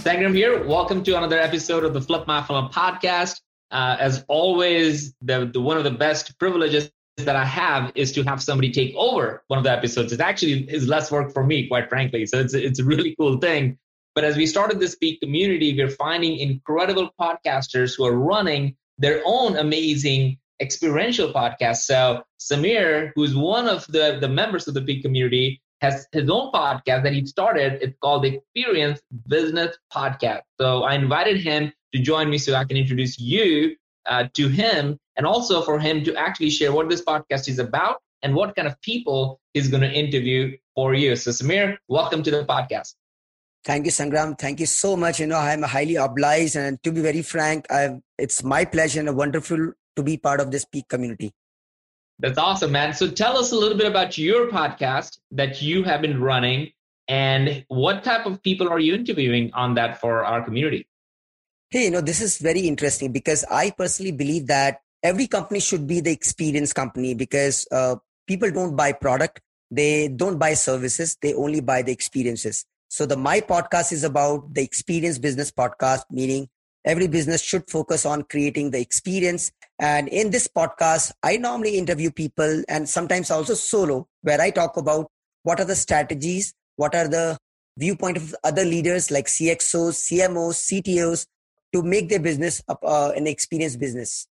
Sangram here. Welcome to another episode of the Flip My Funnel podcast. Uh, as always, the, the one of the best privileges that I have is to have somebody take over one of the episodes. It actually is less work for me, quite frankly. So it's it's a really cool thing. But as we started this Peak community, we're finding incredible podcasters who are running their own amazing experiential podcasts. So Samir, who's one of the, the members of the Peak community, has his own podcast that he started. It's called the Experience Business Podcast. So I invited him to join me so I can introduce you uh, to him and also for him to actually share what this podcast is about and what kind of people he's going to interview for you. So Samir, welcome to the podcast. Thank you, Sangram. Thank you so much. You know, I'm highly obliged, and to be very frank, I've, it's my pleasure and wonderful to be part of this peak community. That's awesome, man. So tell us a little bit about your podcast that you have been running and what type of people are you interviewing on that for our community? Hey, you know, this is very interesting because I personally believe that every company should be the experience company because uh, people don't buy product, they don't buy services, they only buy the experiences. So the my podcast is about the experience business podcast, meaning every business should focus on creating the experience. And in this podcast i normally interview people and sometimes also solo where i talk about what are the strategies what are the viewpoint of other leaders like cxos cmos ctos to make their business uh, an experience business.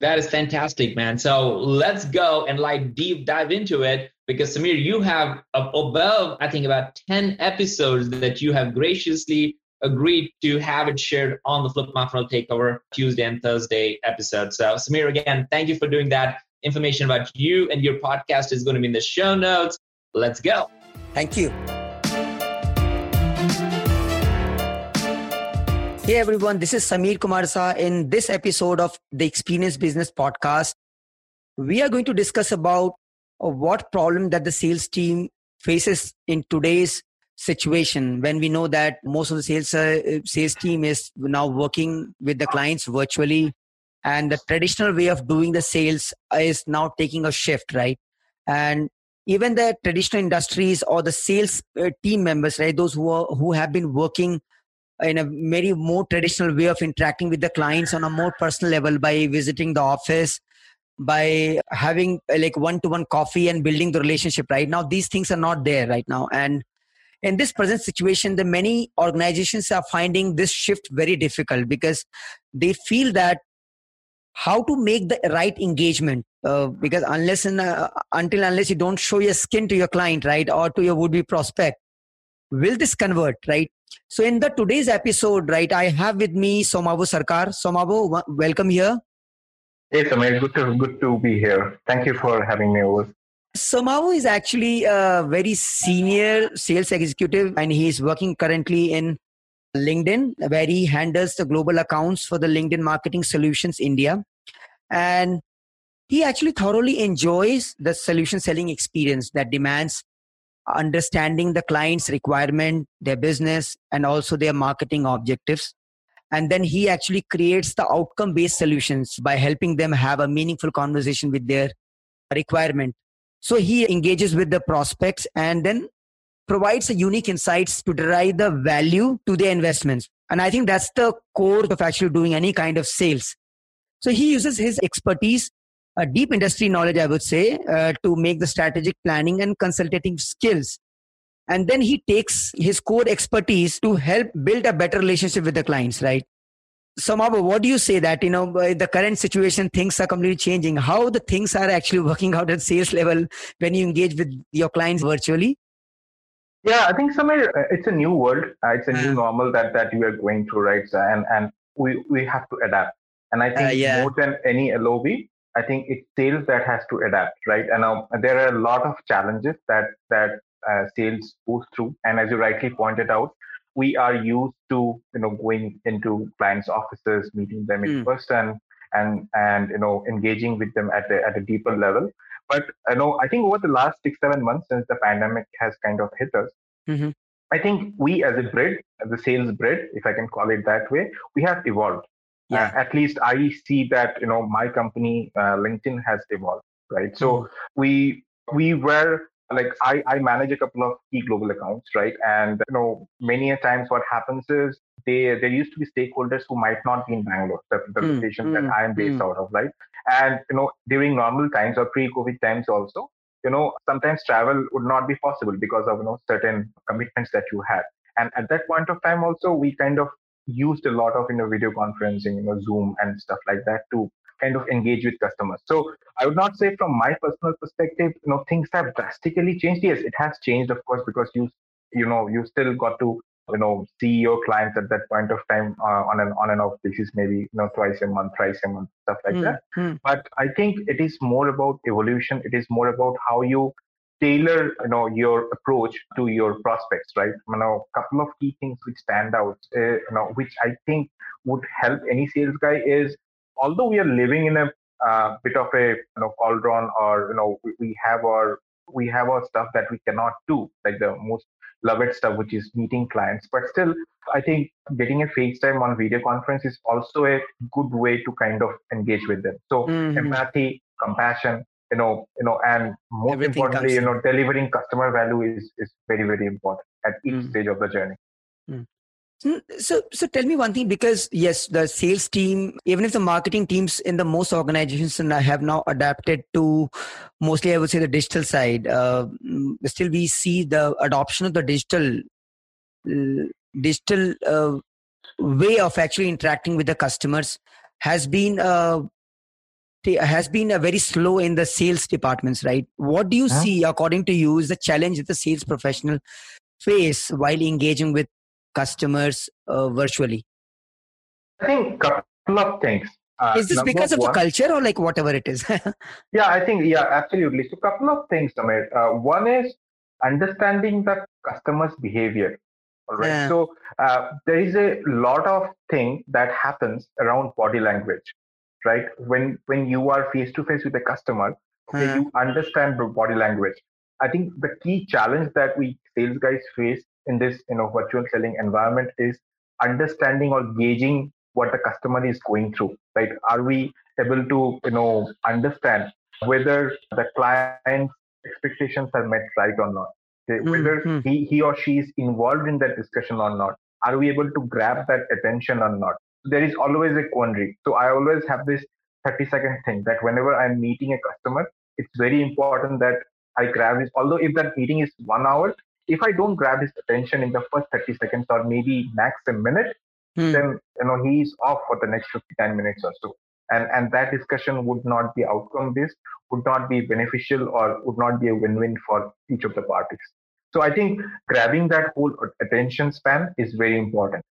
That is fantastic man. So let's go and like deep dive into it because samir you have above i think about 10 episodes that you have graciously agreed to have it shared on the Flip Funnel Takeover Tuesday and Thursday episode. So, Samir, again, thank you for doing that. Information about you and your podcast is going to be in the show notes. Let's go. Thank you. Hey everyone, this is Samir Kumar Sah. In this episode of the Experience Business Podcast, we are going to discuss about what problem that the sales team faces in today's situation when we know that most of the sales uh, sales team is now working with the clients virtually and the traditional way of doing the sales is now taking a shift right? And even the traditional industries or the sales uh, team members right those who are, who have been working in a very more traditional way of interacting with the clients on a more personal level by visiting the office by having like one to one coffee and building the relationship right? Now these things are not there right now. And in this present situation the many organizations are finding this shift very difficult because they feel that how to make the right engagement uh, because unless and, uh, until unless you don't show your skin to your client right or to your would be prospect will this convert right so in the today's episode right i have with me Soumavo sarkar Soumavo w- welcome here Hey Samir, good to good to be here. Thank you for having me over. Soumavo is actually a very senior sales executive and he is working currently in LinkedIn where he handles the global accounts for the LinkedIn Marketing Solutions India. And he actually thoroughly enjoys the solution selling experience that demands understanding the client's requirement, their business, and also their marketing objectives. And then he actually creates the outcome based solutions by helping them have a meaningful conversation with their requirement so he engages with the prospects and then provides a unique insights to derive the value to their investments. And I think that's the core of actually doing any kind of sales. So he uses his expertise, a deep industry knowledge, I would say, uh, to make the strategic planning and consultative skills. And then he takes his core expertise to help build a better relationship with the clients, right? Soumavo, what do you say that, you know, the current situation, things are completely changing. How the things are actually working out at sales level when you engage with your clients virtually? Yeah, I think Samir uh, it's a new world. Uh, it's a new normal that, that we are going through, right? And, and we, we have to adapt. And I think uh, yeah. more than any LOB, I think it's sales that has to adapt, right? And uh, there are a lot of challenges that, that uh, sales goes through. And as you rightly pointed out, we are used to you know going into clients' offices, meeting them in mm. person, and and you know engaging with them at a, at a deeper level. But you know, I think over the last six seven months since the pandemic has kind of hit us, mm-hmm. I think we as a bread, as a sales bread, if I can call it that way, we have evolved. Yeah. Uh, at least I see that you know my company uh, LinkedIn has evolved, right? So mm-hmm. we we were like I, I manage a couple of key global accounts, right? And you know, many a times what happens is they there used to be stakeholders who might not be in Bangalore, the, the mm, location mm, that I am based mm. out of, right? And you know, during normal times or pre-COVID times also, you know, sometimes travel would not be possible because of you know certain commitments that you had. And at that point of time also we kind of used a lot of you know video conferencing, you know, Zoom and stuff like that to kind of engage with customers. So I would not say from my personal perspective, you know, things have drastically changed. Yes, it has changed, of course, because you you know you still got to you know see your clients at that point of time uh, on an on and off basis, maybe you know twice a month, thrice a month, stuff like mm that. Hmm. But I think it is more about evolution. It is more about how you tailor you know your approach to your prospects right you know a couple of key things which stand out uh, you know which i think would help any sales guy is although we are living in a uh, bit of a you know cauldron or you know we, we have our we have our stuff that we cannot do like the most loved stuff which is meeting clients but still i think getting a facetime on video conference is also a good way to kind of engage with them so mm-hmm. empathy compassion you know you know and most Everything importantly you know delivering customer value is is very very important at each mm. stage of the journey mm. So, so tell me one thing because yes, the sales team, even if the marketing teams in the most organizations have now adapted to mostly, I would say, the digital side. Uh, still, we see the adoption of the digital, uh, digital uh, way of actually interacting with the customers has been uh, has been a very slow in the sales departments. Right? What do you huh? see, according to you, is the challenge that the sales professional face while engaging with customers uh, virtually? I think a couple of things. Uh, is this because of one, the culture or like whatever it is? yeah, I think, yeah, absolutely. So, a couple of things, Samir. Uh, one is understanding the customer's behavior. All right. Yeah. So, uh, there is a lot of thing that happens around body language, right? When when you are face to face with a customer, okay, you understand the body language. I think the key challenge that we sales guys face in this you know virtual selling environment is understanding or gauging what the customer is going through right? Are we able to you know understand whether the client's expectations are met right or not? Mm-hmm. whether hmm. he, he or she is involved in that discussion or not? Are we able to grab that attention or not? There is always a quandary. So i always have this 30 second thing that whenever i'm meeting a customer it's very important that i grab this although if that meeting is one hour if I don't grab his attention in the first 30 seconds or maybe max a minute, hmm. then you know he's off for the next 59 minutes or so. And and that discussion would not be outcome based, would not be beneficial or would not be a win-win for each of the parties. So I think grabbing that whole attention span is very important.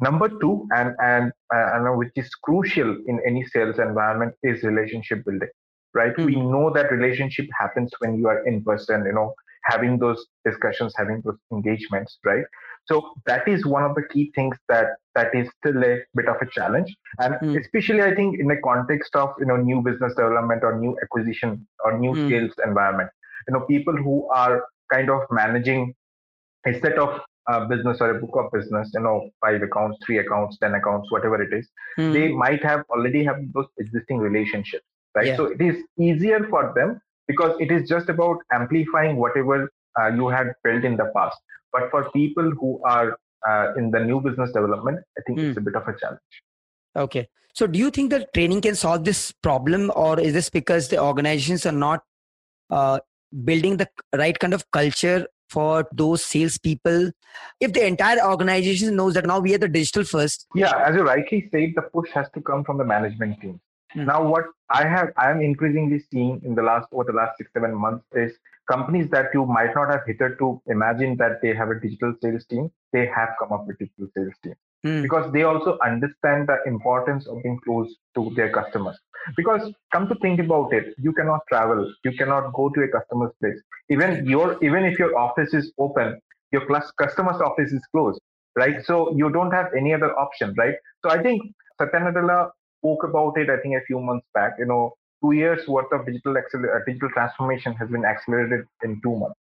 Number two, and and uh, which is crucial in any sales environment, is relationship building. Right? Mm-hmm. We know that relationship happens when you are in person. You know, having those discussions, having those engagements, right? So that is one of the key things that that is still a bit of a challenge, and mm. especially I think in the context of you know new business development or new acquisition or new mm. sales environment, you know people who are kind of managing a set of uh, business or a book of business, you know, five accounts, three accounts, ten accounts, whatever it is, mm. they might have already have those existing relationships, right? Yeah. So it is easier for them because it is just about amplifying whatever uh, you had built in the past. But for people who are uh, in the new business development, I think mm. it's a hmm. bit of a challenge. Okay. So, do you think that training can solve this problem, or is this because the organizations are not uh, building the right kind of culture for those salespeople? If the entire organization knows that now we are the digital first. Yeah, as you rightly said, the push has to come from the management team. Mm. Now, what I have, I am increasingly seeing in the last over the last six seven months is companies that you might not have hitherto imagined that they have a digital sales team. They have come up with digital sales team mm. because they also understand the importance of being close to their customers. Because come to think about it, you cannot travel, you cannot go to a customer's place. Even your even if your office is open, your customer's office is closed right? So you don't have any other option, right? So I think Satya Nadella spoke about it, I think, a few months back. You know, two years worth of digital acceler- uh, digital transformation has been accelerated in two months.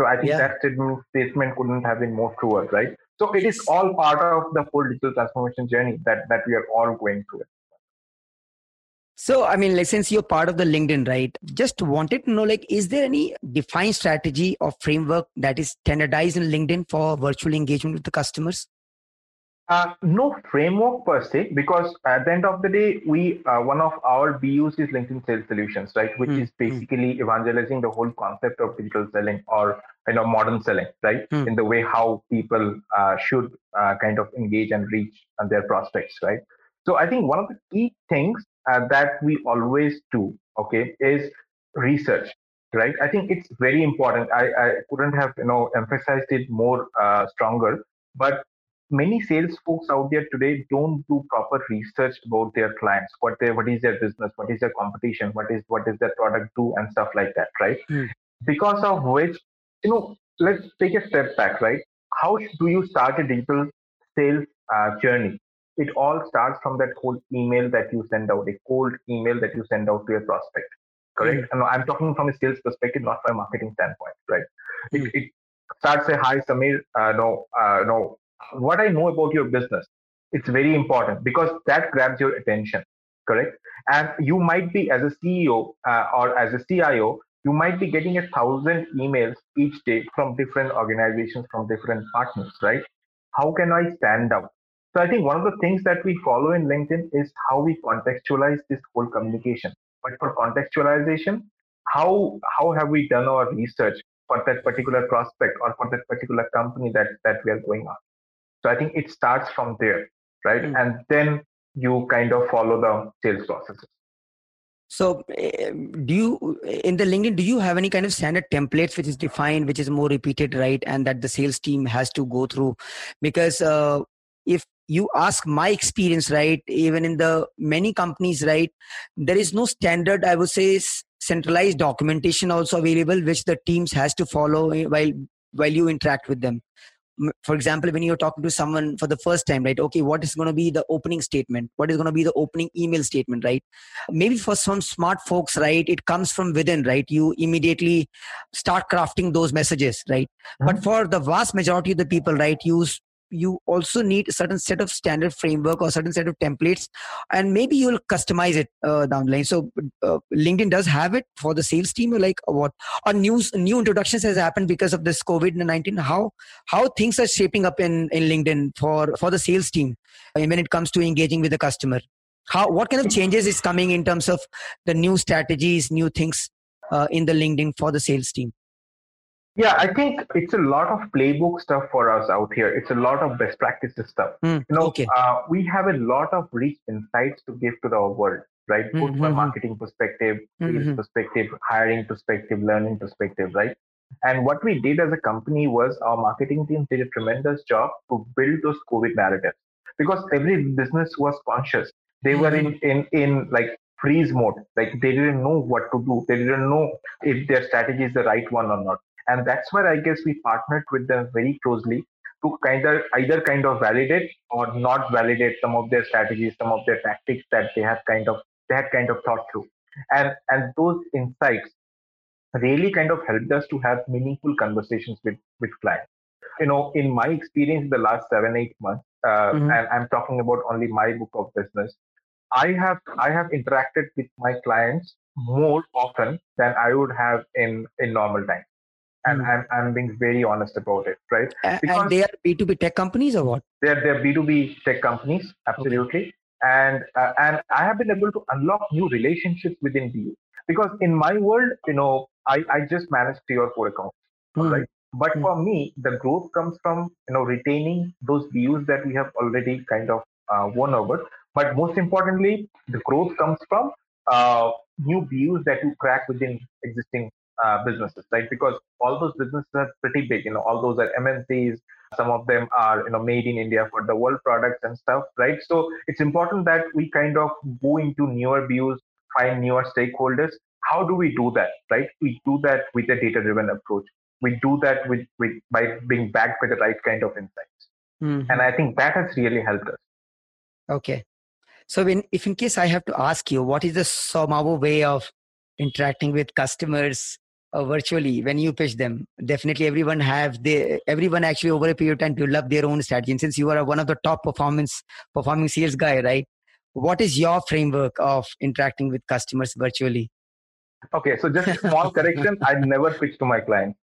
So I think yeah. that statement, statement couldn't have been more truer, right? So it is all part of the full digital transformation journey that that we are all going through. So, I mean, like, since you're part of the LinkedIn, right? Just wanted to know, like, is there any defined strategy or framework that is standardized in LinkedIn for virtual engagement with the customers? Uh, no framework per se, because at the end of the day, we uh, one of our BUs is LinkedIn Sales Solutions, right, which mm. is basically evangelizing the whole concept of digital selling or you know modern selling, right, mm. in the way how people uh, should uh, kind of engage and reach their prospects, right. So I think one of the key things uh, that we always do, okay, is research, right. I think it's very important. I, I couldn't have you know emphasized it more uh, stronger, but many sales folks out there today don't do proper research about their clients. What they what is their business? What is their competition? What is what is their product do? And stuff like that right? Mm. because of which you know let's take a step back right? How do you start a digital sales uh, journey? It all starts from that cold email that you send out a cold email that you send out to your prospect correct? Mm. and i'm talking from a sales perspective not from a marketing standpoint right? Mm. it, it starts say hi samir uh, no uh, no what I know about your business. It's very important because that grabs your attention, correct? And you might be, as a CEO uh, or as a CIO, you might be getting a thousand emails each day from different organizations, from different partners, right? How can I stand out? So I think one of the things that we follow in LinkedIn is how we contextualize this whole communication. But for contextualization, how how have we done our research for that particular prospect or for that particular company that that we are going on? So I think it starts from there, right? Mm. And then you kind of follow the sales processes. So, eh, do you in the LinkedIn do you have any kind of standard templates which is defined, which is more repeated, right, and that the sales team has to go through? Because uh, if you ask my experience, right, even in the many companies, right, there is no standard. I would say centralized documentation also available, which the teams has to follow eh, while while you interact with them for example when you're talking to someone for the first time right okay what is going to be the opening statement? What is going to be the opening email statement right? Maybe for some smart folks right it comes from within right? You immediately start crafting those messages right? Mm-hmm. but for the vast majority of the people right use you also need a certain set of standard framework or certain set of templates and maybe you'll customize it uh, down the line. So uh, linkedin does have it for the sales team or like what or news new introductions has happened because of this covid-19 how how things are shaping up in in linkedin for for the sales team when it comes to engaging with the customer. How what kind of changes is coming in terms of the new strategies new things uh, in the linkedin for the sales team yeah, I think it's a lot of playbook stuff for us out here. It's a lot of best practices stuff. Mm, you know, okay. uh, we have a lot of rich insights to give to the world, right? Mm-hmm. Both from mm-hmm. marketing perspective, sales mm-hmm. perspective, hiring perspective, learning perspective, right? And what we did as a company was our marketing team did a tremendous job to build those COVID narratives because every business was conscious. They mm-hmm. were in, in, in like freeze mode. Like they didn't know what to do. They didn't know if their strategy is the right one or not. And that's where I guess we partnered with them very closely to kind of either kind of validate or not validate some of their strategies, some of their tactics that they have kind of they had kind of thought through. And and those insights really kind of helped us to have meaningful conversations with with clients. You know, in my experience in the last seven, eight months, uh, mm-hmm. and I'm talking about only my book of business, I have I have interacted with my clients more often than I would have in in normal times and mm. I'm, I'm being very honest about it, right? Because and they are B2B tech companies or what? They're, they're B2B tech companies, absolutely. Okay. And, uh, and I have been able to unlock new relationships within BU. Because in my world, you know, I, I just manage three or four accounts, mm. right? But mm. for me, the growth comes from, you know, retaining those BUs that we have already kind of uh, won over. But most importantly, the growth comes from uh, new BUs that you crack within existing uh, businesses, right? Because all those businesses are pretty big. You know, all those are MNCs. Some of them are, you know, made in India for the world products and stuff, right? So it's important that we kind of go into newer BUs, find newer stakeholders. How do we do that, right? We do that with a data-driven approach. We do that with, with by being backed by the right kind of insights. mm-hmm. and i think that has really helped us okay so when, if in case i have to ask you what is the Soumavo way of interacting with customers uh, virtually when you pitch them. Definitely everyone have the everyone actually over a period of time develop their own strategy. And since you are one of the top performance performing sales guy right? What is your framework of interacting with customers virtually? Okay so just a small correction. I never pitch to my clients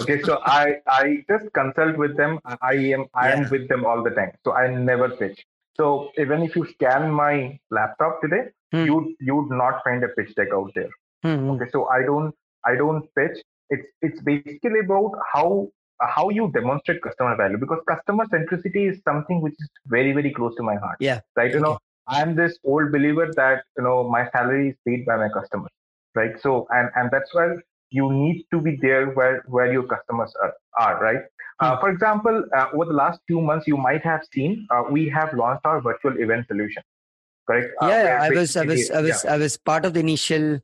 okay so i i just consult with them. I am i yeah. am with them all the time. So i never pitch. So even if you scan my laptop today hmm. you you would not find a pitch deck out there. Hmm. okay so i don't I don't pitch. It's it's basically about how how you demonstrate customer value because customer centricity is something which is very very close to my heart. Yeah. Right. You okay. know, I'm this old believer that you know my salary is paid by my customers. Right. So and and that's why you need to be there where where your customers are, are right. Uh, hmm. for example, uh, over the last few months, you might have seen uh, we have launched our virtual event solution. Correct? Uh, yeah, I was, I was, I was, yeah. I was part of the initial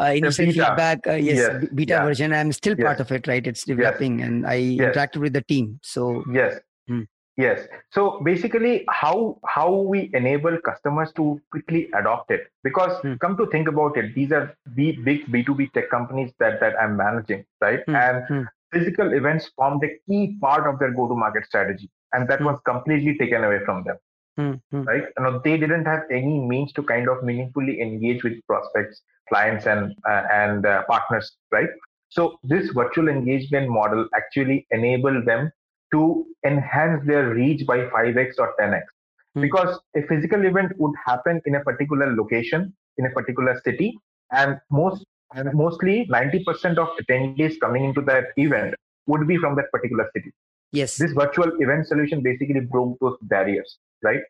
uh, initial feedback uh, yes, yes, beta yeah. version i'm still yes. part of it right it's developing yes. and i interacted with the team so yes hmm. yes so basically how how we enable customers to quickly adopt it because hmm. come to think about it these are the big b2b tech companies that that i'm managing right hmm. and hmm. physical events formed a key part of their go to market strategy and that hmm. was completely taken away from them Mm-hmm. Right? You know, they didn't have any means to kind of meaningfully engage with prospects, clients, and uh, and uh, partners. Right? So this virtual engagement model actually enabled them to enhance their reach by 5x or 10x. Mm-hmm. Because a physical event would happen in a particular location, in a particular city, and most and mostly 90% of attendees coming into that event would be from that particular city. Yes. This virtual event solution basically broke those barriers right?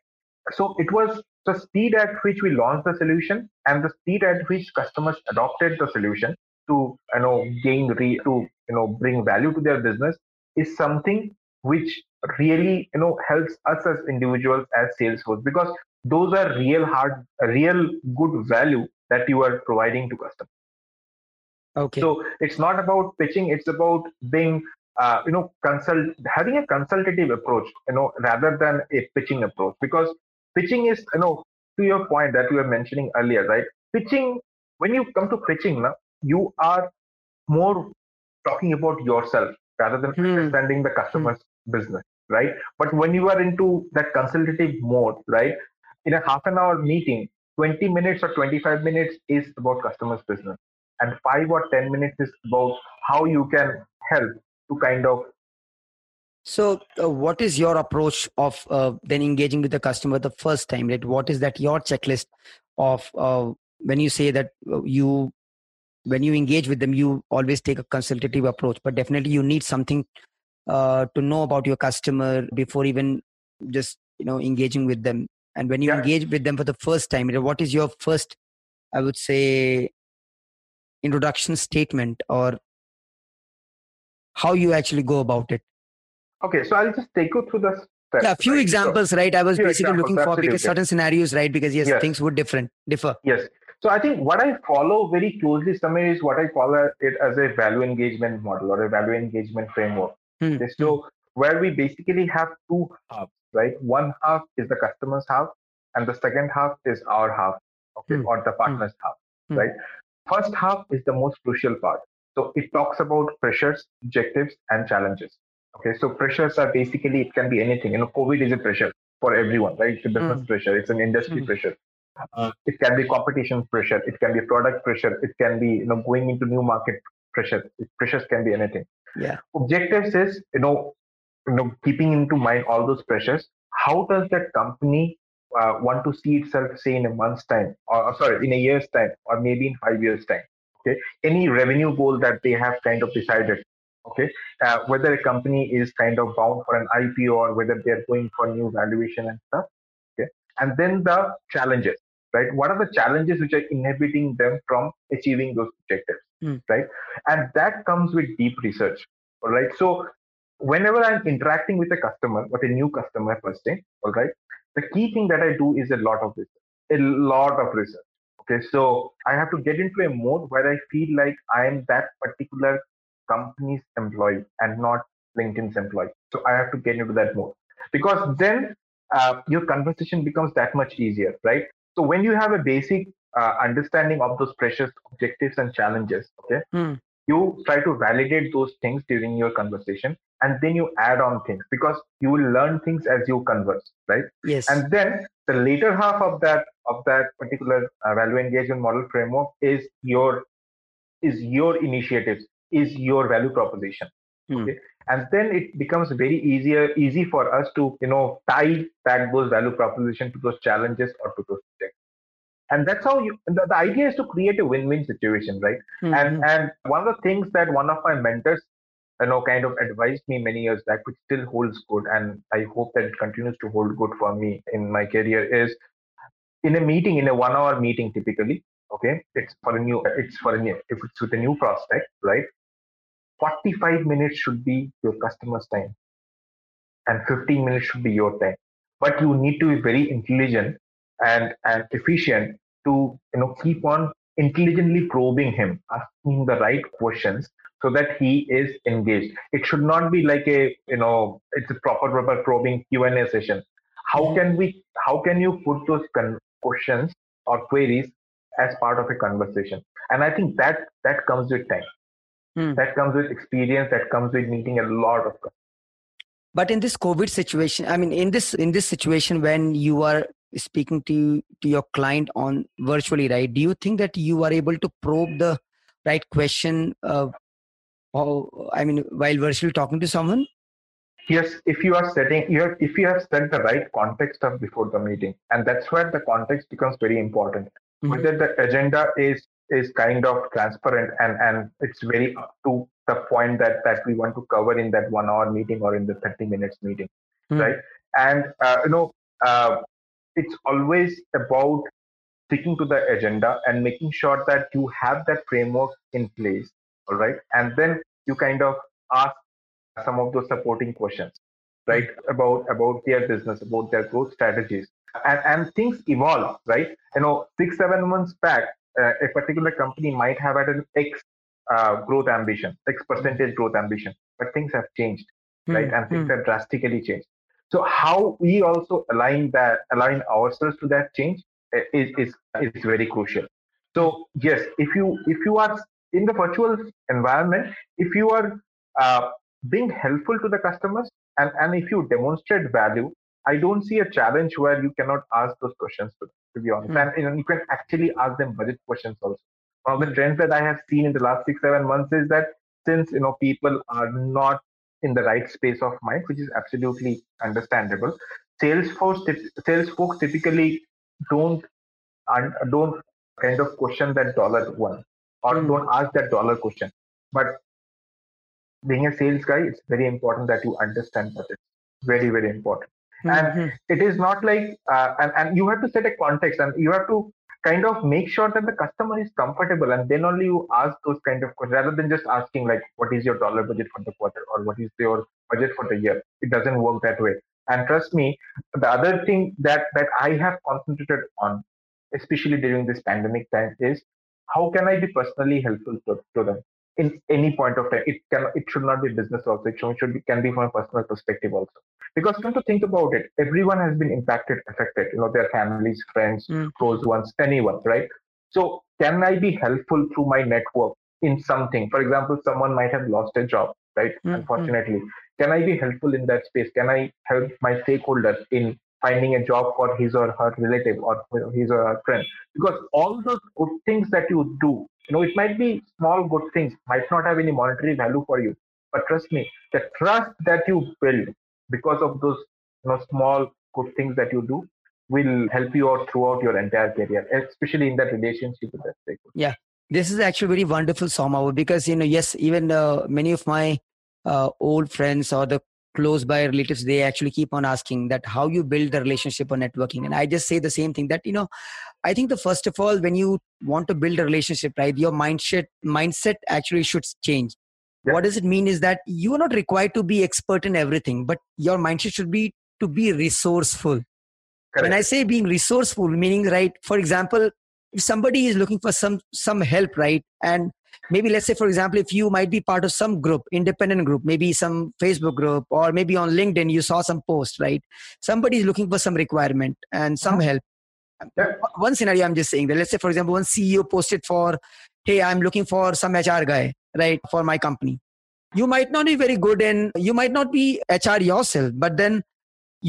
So it was the speed at which we launched the solution and the speed at which customers adopted the solution to you know gain re, to you know bring value to their business is something which really you know helps us as individuals as salesforce because those are real hard real good value that you are providing to customers okay. So it's not about pitching it's about being uh, you know, consult having a consultative approach, you know, rather than a pitching approach, because pitching is, you know, to your point that you were mentioning earlier, right? Pitching, when you come to pitching, now, you are more talking about yourself rather than hmm. understanding the customer's hmm. business, right? But when you are into that consultative mode, right, in a half an hour meeting, 20 minutes or 25 minutes is about customer's business, and five or 10 minutes is about how you can help to kind of so uh, what is your approach of uh, then engaging with the customer the first time? Right what is that your checklist of uh, when you say that uh, you when you engage with them you always take a consultative approach but definitely you need something uh, to know about your customer before even just you know engaging with them. And when you yeah. engage with them for the first time what is your first i would say introduction statement or how you actually go about it okay so i'll just take you through the steps, yeah a few right? examples so, right i was basically looking for because certain scenarios right because yes, yes, things would different differ yes so i think what i follow very closely Samir is what i call it as a value engagement model or a value engagement framework hmm. so hmm. where we basically have two halves right one half is the customer's half and the second half is our half okay hmm. or the partner's hmm. half hmm. right first half is the most crucial part so it talks about pressures, objectives, and challenges. Okay, so pressures are basically it can be anything. You know, COVID is a pressure for everyone, right? It's a business mm. pressure, it's an industry mm. pressure. Uh, it can be competition pressure, it can be product pressure, it can be you know going into new market pressure. Pressures can be anything. Yeah. Objectives is you know you know keeping into mind all those pressures. How does that company uh, want to see itself, say, in a month's time, or sorry, in a year's time, or maybe in five years' time? okay any revenue goal that they have kind of decided okay. Uh, whether a company is kind of bound for an ipo or whether they're going for new valuation and stuff okay. And then the challenges right? What are the challenges which are inhibiting them from achieving those objectives mm. right? And that comes with deep research all right so whenever i'm interacting with a customer with a new customer per se all right the key thing that i do is a lot of research a lot of research Okay, so I have to get into a mode where I feel like I am that particular company's employee and not LinkedIn's employee. So I have to get into that mode because then uh, your conversation becomes that much easier, right? So when you have a basic uh, understanding of those precious objectives and challenges, okay, mm. you try to validate those things during your conversation, and then you add on things because you will learn things as you converse, right? Yes. And then the later half of that of that particular uh, value engagement model framework is your is your initiatives, is your value proposition. Hmm. Okay. And then it becomes very easier, easy for us to, you know, tie back those value proposition to those challenges or to those projects. And that's how you, the, the idea is to create a win-win situation, right? Mm-hmm. And and one of the things that one of my mentors, you know, kind of advised me many years back, which still holds good, and I hope that it continues to hold good for me in my career, is in a meeting, in a one-hour meeting, typically, okay, it's for a new, it's for a new, if it's with a new prospect, right? 45 minutes should be your customer's time and 15 minutes should be your time. But you need to be very intelligent and and efficient to you know keep on intelligently probing him asking the right questions so that he is engaged. It should not be like a you know it's a proper proper probing q&a session. How mm-hmm. can we how can you put those con- questions or queries as part of a conversation? And i think that that comes with time Hmm. That comes with experience. That comes with meeting a lot of customers. But in this COVID situation, I mean, in this in this situation when you are speaking to to your client on virtually, right? Do you think that you are able to probe the right question? Uh, or, I mean, while virtually talking to someone. Yes, if you are setting, you have, if you have set the right context up before the meeting, and that's where the context becomes very important. Mm-hmm. Whether the agenda is is kind of transparent and and it's very up to the point that that we want to cover in that one hour meeting or in the 30 minutes meeting mm. right? And uh, you know uh, it's always about sticking to the agenda and making sure that you have that framework in place all right? And then you kind of ask some of those supporting questions right? About about their business about their growth strategies. And and things evolve right? You know six seven months back uh, a particular company might have had an X uh, growth ambition, X percentage growth ambition, but things have changed, mm right? And things mm have drastically changed. So how we also align that, align ourselves to that change uh, is, is, is very crucial. So yes, if you if you are in the virtual environment, if you are uh, being helpful to the customers and, and if you demonstrate value, I don't see a challenge where you cannot ask those questions to them to be honest. Mm. And you, know, you can actually ask them budget questions also. One of the trends that I have seen in the last six, seven months is that since you know people are not in the right space of mind, which is absolutely understandable, Salesforce sales folks typically don't and don't kind of question that dollar one or mm. don't ask that dollar question. But being a sales guy, it's very important that you understand budgets. Very, very important mm-hmm. and it is not like uh, and, and you have to set a context and you have to kind of make sure that the customer is comfortable and then only you ask those kind of questions rather than just asking like what is your dollar budget for the quarter or what is your budget for the year? It doesn't work that way. And trust me the other thing that that i have concentrated on especially during this pandemic time is how can i be personally helpful to, to them in any point of time. It can it should not be business also. It should be can be from a personal perspective also. Because come to think about it, everyone has been impacted, affected. You know, their families, friends, mm. close ones, anyone, right? So can I be helpful through my network in something? For example, someone might have lost a job, right? Mm. Unfortunately, can I be helpful in that space? Can I help my stakeholders in finding a job for his or her relative or his or her friend? Because all those good things that you do you know, it might be small good things, might not have any monetary value for you. But trust me, the trust that you build because of those you know, small good things that you do will help you out throughout your entire career, especially in that relationship with that stakeholder. Yeah, this is actually very wonderful, Somav, because you know, yes, even uh, many of my uh, old friends or the close by relatives they actually keep on asking that how you build the relationship or networking and i just say the same thing that you know I think the first of all, when you want to build a relationship, right, your mindset mindset actually should change. Yeah. What does it mean is that you are not required to be expert in everything, but your mindset should be to be resourceful. Correct. When I say being resourceful, meaning right, for example, if somebody is looking for some some help, right, and maybe let's say for example if you might be part of some group independent group maybe some facebook group or maybe on linkedin you saw some post right? Somebody is looking for some requirement and some uh-huh. help. One scenario i'm just saying that let's say for example one ceo posted for hey i'm looking for some hr guy right for my company. You might not be very good and you might not be hr yourself but then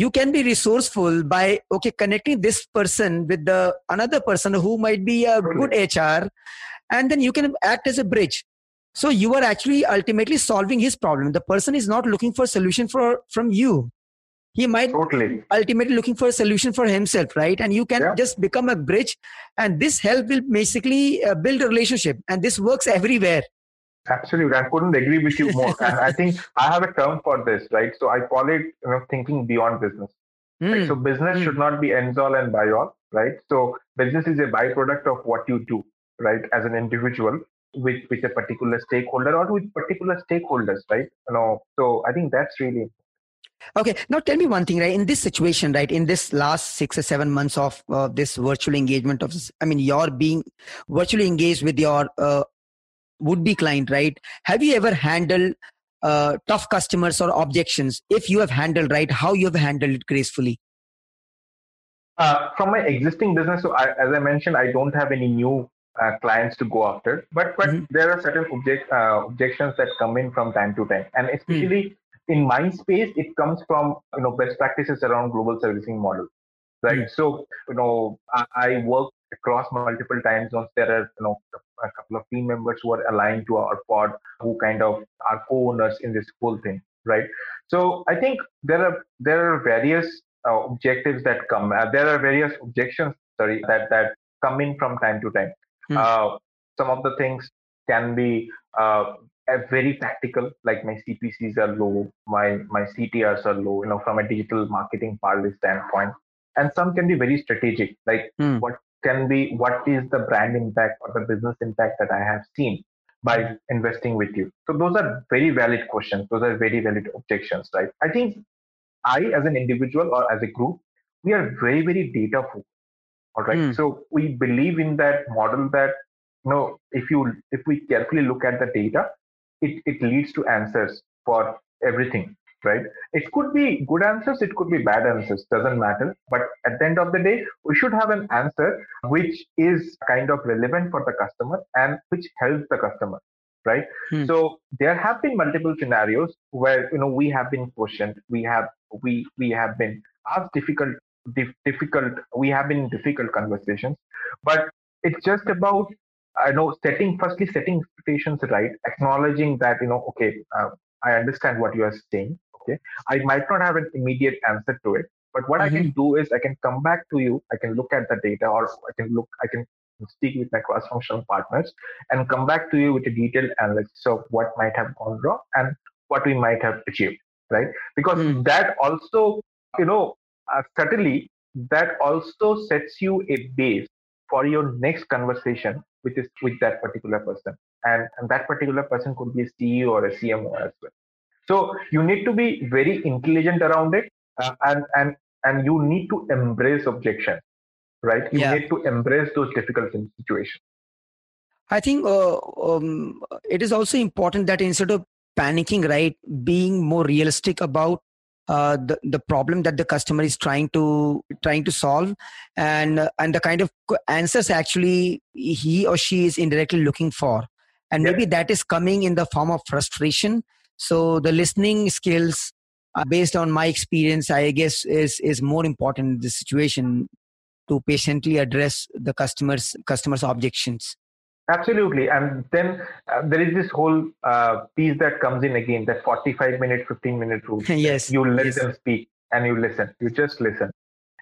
you can be resourceful by okay connecting this person with the another person who might be a good hr and then you can act as a bridge. So you are actually ultimately solving his problem. The person is not looking for a solution for from you. He might totally. ultimately looking for a solution for himself right? And you can yeah. just become a bridge and this help will basically uh, build a relationship and this works everywhere absolutely i couldn't agree with you more and i think i have a term for this right so i call it you know thinking beyond business mm. right? so hmm. business mm. should not be ends all and by all right so business is a byproduct of what you do right as an individual with with a particular stakeholder or with particular stakeholders right you know so i think that's really Okay, now tell me one thing, right? In this situation, right, in this last six or seven months of uh, this virtual engagement of, I mean, you're being virtually engaged with your uh, would-be client, right? Have you ever handled uh, tough customers or objections? If you have handled right, how you have handled it gracefully? Uh, from my existing business, so I, as I mentioned, I don't have any new uh, clients to go after, but but mm-hmm. there are certain object, uh, objections that come in from time to time, and especially. Mm-hmm in my space, it comes from you know best practices around global servicing model, right? Mm. So you know I, I, work across multiple time zones. There are you know a couple of team members who are aligned to our pod, who kind of are co-owners in this whole thing, right? So I think there are there are various uh, objectives that come. Uh, there are various objections, sorry, that that come in from time to time. Mm. Uh, some of the things can be uh, very practical like my cpcs are low my my ctrs are low you know from a digital marketing parley standpoint and some can be very strategic like hmm. what can be what is the brand impact or the business impact that i have seen by hmm. investing with you. So those are very valid questions. Those are very valid objections right? I think i as an individual or as a group we are very very data focused all right mm. so we believe in that model that you know if you if we carefully look at the data it, it leads to answers for everything right it could be good answers it could be bad answers doesn't matter but at the end of the day we should have an answer which is kind of relevant for the customer and which helps the customer right hmm. so there have been multiple scenarios where you know we have been questioned we have we we have been asked difficult dif- difficult we have been in difficult conversations but it's just about I know setting firstly setting expectations right, acknowledging that you know okay, uh, I understand what you are saying. Okay, I might not have an immediate answer to it, but what mm-hmm. I can mm-hmm. do is I can come back to you. I can look at the data, or I can look, I can speak with my cross-functional partners and come back to you with a detailed analysis of what might have gone wrong and what we might have achieved. Right, because mm. that also, you know, uh, certainly that also sets you a base for your next conversation with this with that particular person and, and that particular person could be a ceo or a cmo as well so you need to be very intelligent around it uh, and and and you need to embrace objection right? You yeah. need to embrace those difficult situations. I think uh, um, it is also important that instead of panicking right being more realistic about uh, the the problem that the customer is trying to trying to solve and uh, and the kind of answers actually he or she is indirectly looking for. And maybe that is coming in the form of frustration so the listening skills uh, based on my experience i guess is is more important in this situation to patiently address the customers customers objections Absolutely. And then uh, there is this whole uh, piece that comes in again, that 45 minute, 15 minute rule. yes. You let yes. them speak and you listen. You just listen.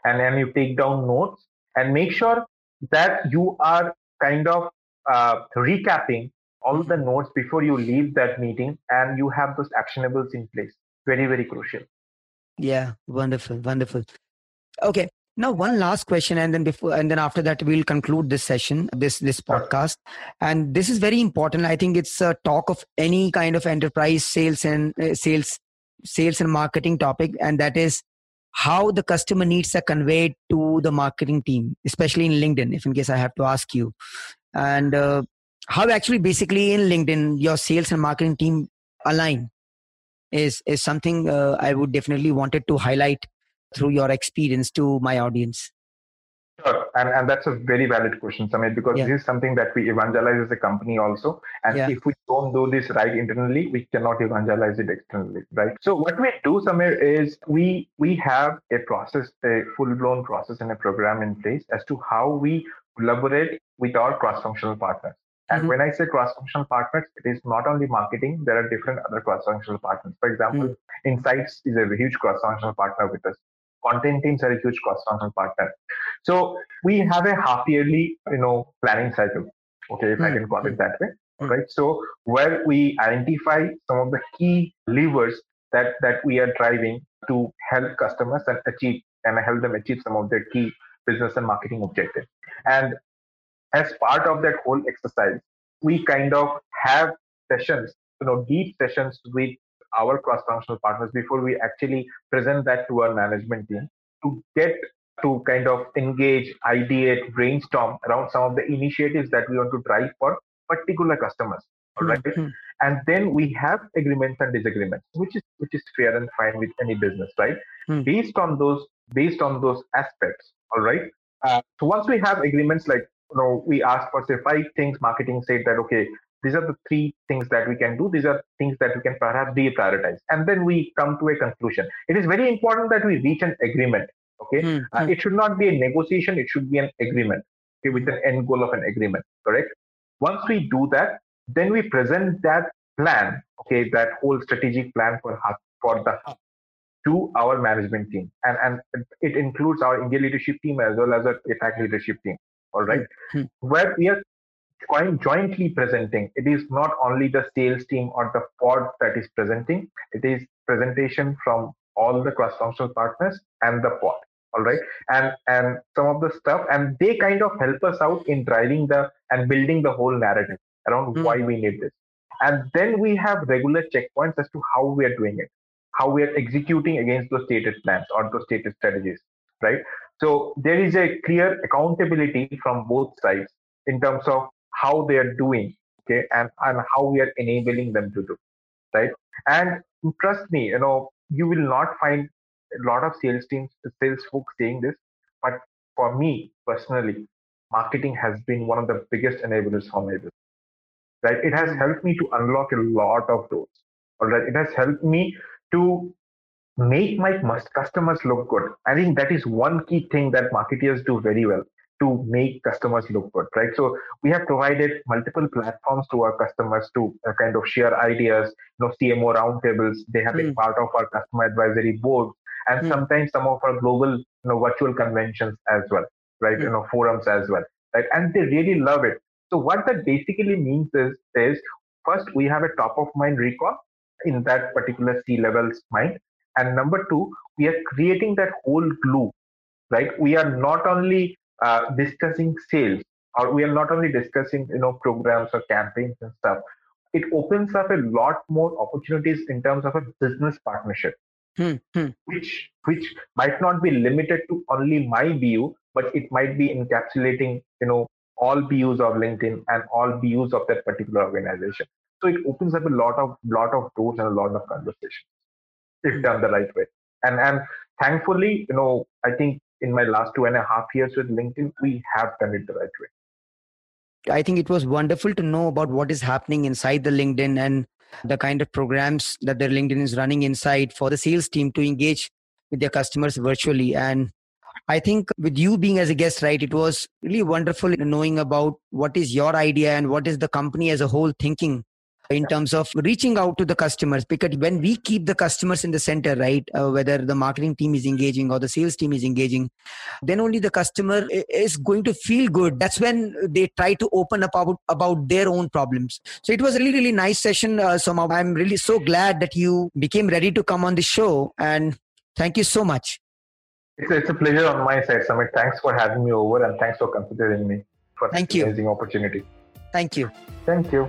And then you take down notes and make sure that you are kind of uh, recapping all the notes before you leave that meeting and you have those actionables in place. Very, very crucial. Yeah, wonderful, wonderful. Okay, now, one last question, and then before, and then after that, we'll conclude this session, this this podcast. And this is very important. I think it's a talk of any kind of enterprise sales and uh, sales, sales and marketing topic, and that is how the customer needs are conveyed to the marketing team, especially in LinkedIn. If in case I have to ask you, and uh, how actually basically in LinkedIn your sales and marketing team align is is something uh, I would definitely wanted to highlight through your experience to my audience. Sure. And, and that's a very valid question, Samir, because yeah. this is something that we evangelize as a company also. And yeah. if we don't do this right internally, we cannot evangelize it externally, right? So what we do, Samir, is we we have a process, a full-blown process and a program in place as to how we collaborate with our cross-functional partners. And mm-hmm. when I say cross-functional partners, it is not only marketing, there are different other cross-functional partners. For example, mm-hmm. Insights is a huge cross-functional partner with us. Content teams are a huge cross-functional partner. So we have a half yearly, you know, planning cycle. Okay, if mm-hmm. I can call it that way. Mm-hmm. Right. So where we identify some of the key levers that that we are driving to help customers and achieve and help them achieve some of their key business and marketing objectives. And as part of that whole exercise, we kind of have sessions, you know, deep sessions with our cross-functional partners before we actually present that to our management team to get to kind of engage, ideate, brainstorm around some of the initiatives that we want to drive for particular customers. All right? mm-hmm. And then we have agreements and disagreements, which is which is fair and fine with any business, right? Mm-hmm. Based on those based on those aspects, all right. Uh, so once we have agreements like you know, we asked for say five things. Marketing said that okay, these are the three things that we can do. These are things that we can perhaps deprioritize, and then we come to a conclusion. It is very important that we reach an agreement. Okay, mm-hmm. uh, it should not be a negotiation. It should be an agreement. Okay, with an end goal of an agreement. Correct. Once we do that, then we present that plan. Okay, that whole strategic plan for for the hub to our management team, and and it includes our India leadership team as well as our APAC leadership team all right. Mm-hmm. where we are jointly presenting it is not only the sales team or the pod that is presenting it is presentation from all the cross functional partners and the pod. All right. And and some of the stuff and they kind of help us out in driving the and building the whole narrative around mm-hmm. why we need this. And then we have regular checkpoints as to how we are doing it how we are executing against those stated plans or those stated strategies right so there is a clear accountability from both sides in terms of how they are doing, okay, and, and how we are enabling them to do, right? And trust me, you know, you will not find a lot of sales teams, sales folks saying this, but for me personally, marketing has been one of the biggest enablers for my business. Right? It has hmm. helped me to unlock a lot of doors. All right. It has helped me to make my customers look good. I think that is one key thing that marketers do very well to make customers look good, right? So we have provided multiple platforms to our customers to uh, kind of share ideas, you know, CMO roundtables. They have mm. been hmm. part of our customer advisory board, and mm. sometimes some of our global, you know, virtual conventions as well, right? Mm. You know, forums as well, right? And they really love it. So what that basically means is, is first we have a top of mind recall in that particular C level's mind and number two we are creating that whole glue right we are not only uh, discussing sales or we are not only discussing you know programs or campaigns and stuff it opens up a lot more opportunities in terms of a business partnership hmm, hmm. which which might not be limited to only my BU, but it might be encapsulating you know all BUs of LinkedIn and all BUs of that particular organization. So it opens up a lot of lot of doors and a lot of conversations if done the right way. And and thankfully, you know, I think in my last two and a half years with LinkedIn, we have done it the right way. I think it was wonderful to know about what is happening inside the LinkedIn and the kind of programs that their LinkedIn is running inside for the sales team to engage with their customers virtually. And I think with you being as a guest, right, it was really wonderful knowing about what is your idea and what is the company as a whole thinking in terms of reaching out to the customers because when we keep the customers in the center right uh, whether the marketing team is engaging or the sales team is engaging then only the customer is going to feel good. That's when they try to open up about, about their own problems. So it was a really really nice session uh, so i'm really so glad that you became ready to come on the show and thank you so much. It's, it's a pleasure on my side Samir. thanks for having me over and thanks for considering me for thank this you. amazing opportunity. Thank you. Thank you